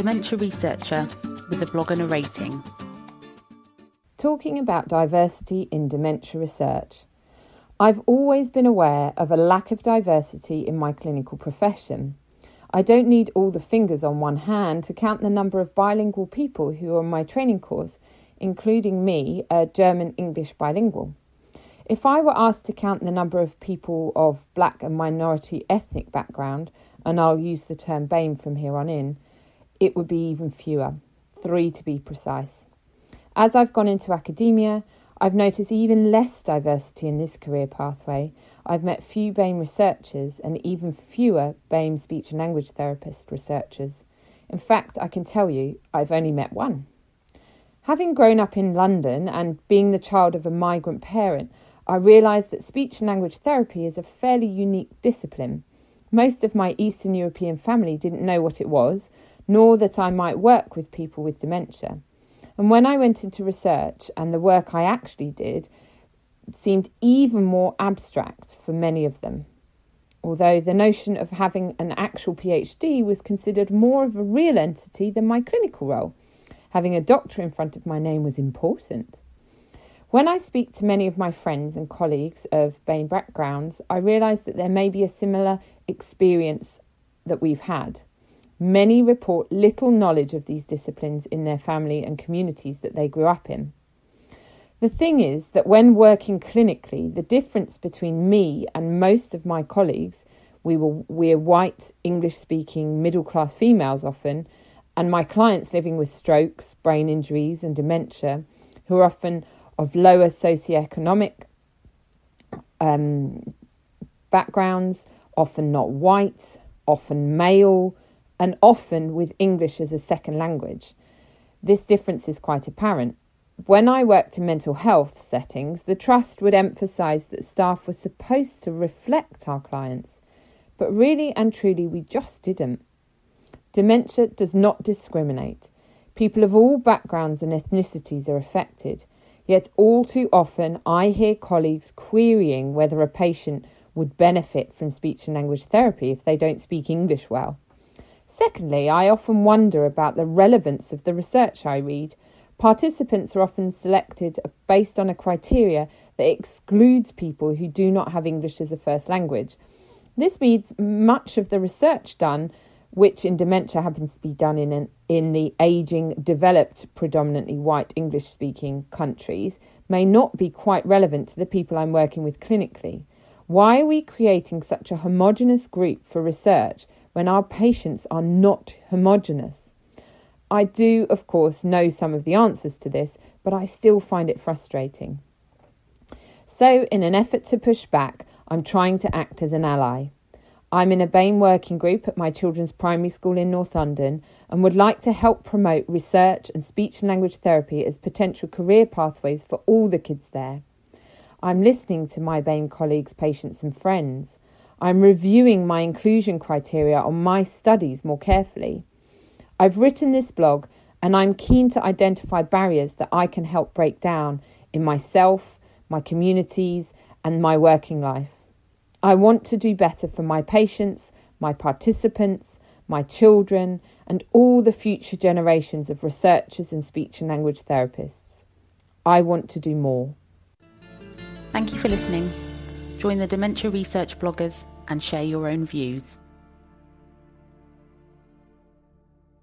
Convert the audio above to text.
dementia researcher with a blog and a rating. Talking about diversity in dementia research. I've always been aware of a lack of diversity in my clinical profession. I don't need all the fingers on one hand to count the number of bilingual people who are on my training course, including me, a German English bilingual. If I were asked to count the number of people of black and minority ethnic background, and I'll use the term BAME from here on in, it would be even fewer, three to be precise. As I've gone into academia, I've noticed even less diversity in this career pathway. I've met few BAME researchers and even fewer BAME speech and language therapist researchers. In fact, I can tell you I've only met one. Having grown up in London and being the child of a migrant parent, I realised that speech and language therapy is a fairly unique discipline. Most of my Eastern European family didn't know what it was, nor that I might work with people with dementia. And when I went into research and the work I actually did seemed even more abstract for many of them. Although the notion of having an actual PhD was considered more of a real entity than my clinical role. Having a doctor in front of my name was important. When I speak to many of my friends and colleagues of BAME backgrounds, I realise that there may be a similar experience that we've had. Many report little knowledge of these disciplines in their family and communities that they grew up in. The thing is that when working clinically, the difference between me and most of my colleagues, we were we're white, English speaking, middle class females often, and my clients living with strokes, brain injuries, and dementia, who are often of lower socioeconomic um, backgrounds, often not white, often male, and often with English as a second language. This difference is quite apparent. When I worked in mental health settings, the Trust would emphasise that staff were supposed to reflect our clients, but really and truly we just didn't. Dementia does not discriminate. People of all backgrounds and ethnicities are affected, yet all too often I hear colleagues querying whether a patient would benefit from speech and language therapy if they don't speak English well. Secondly, I often wonder about the relevance of the research I read. Participants are often selected based on a criteria that excludes people who do not have English as a first language. This means much of the research done, which in dementia happens to be done in an, in the aging, developed, predominantly white English speaking countries, may not be quite relevant to the people I'm working with clinically. Why are we creating such a homogenous group for research when our patients are not homogenous? I do, of course, know some of the answers to this, but I still find it frustrating. So, in an effort to push back, I'm trying to act as an ally. I'm in a BAME working group at my children's primary school in North London and would like to help promote research and speech and language therapy as potential career pathways for all the kids there. I'm listening to my BAME colleagues, patients, and friends. I'm reviewing my inclusion criteria on my studies more carefully. I've written this blog and I'm keen to identify barriers that I can help break down in myself, my communities, and my working life. I want to do better for my patients, my participants, my children, and all the future generations of researchers and speech and language therapists. I want to do more. Thank you for listening. Join the Dementia Research bloggers and share your own views.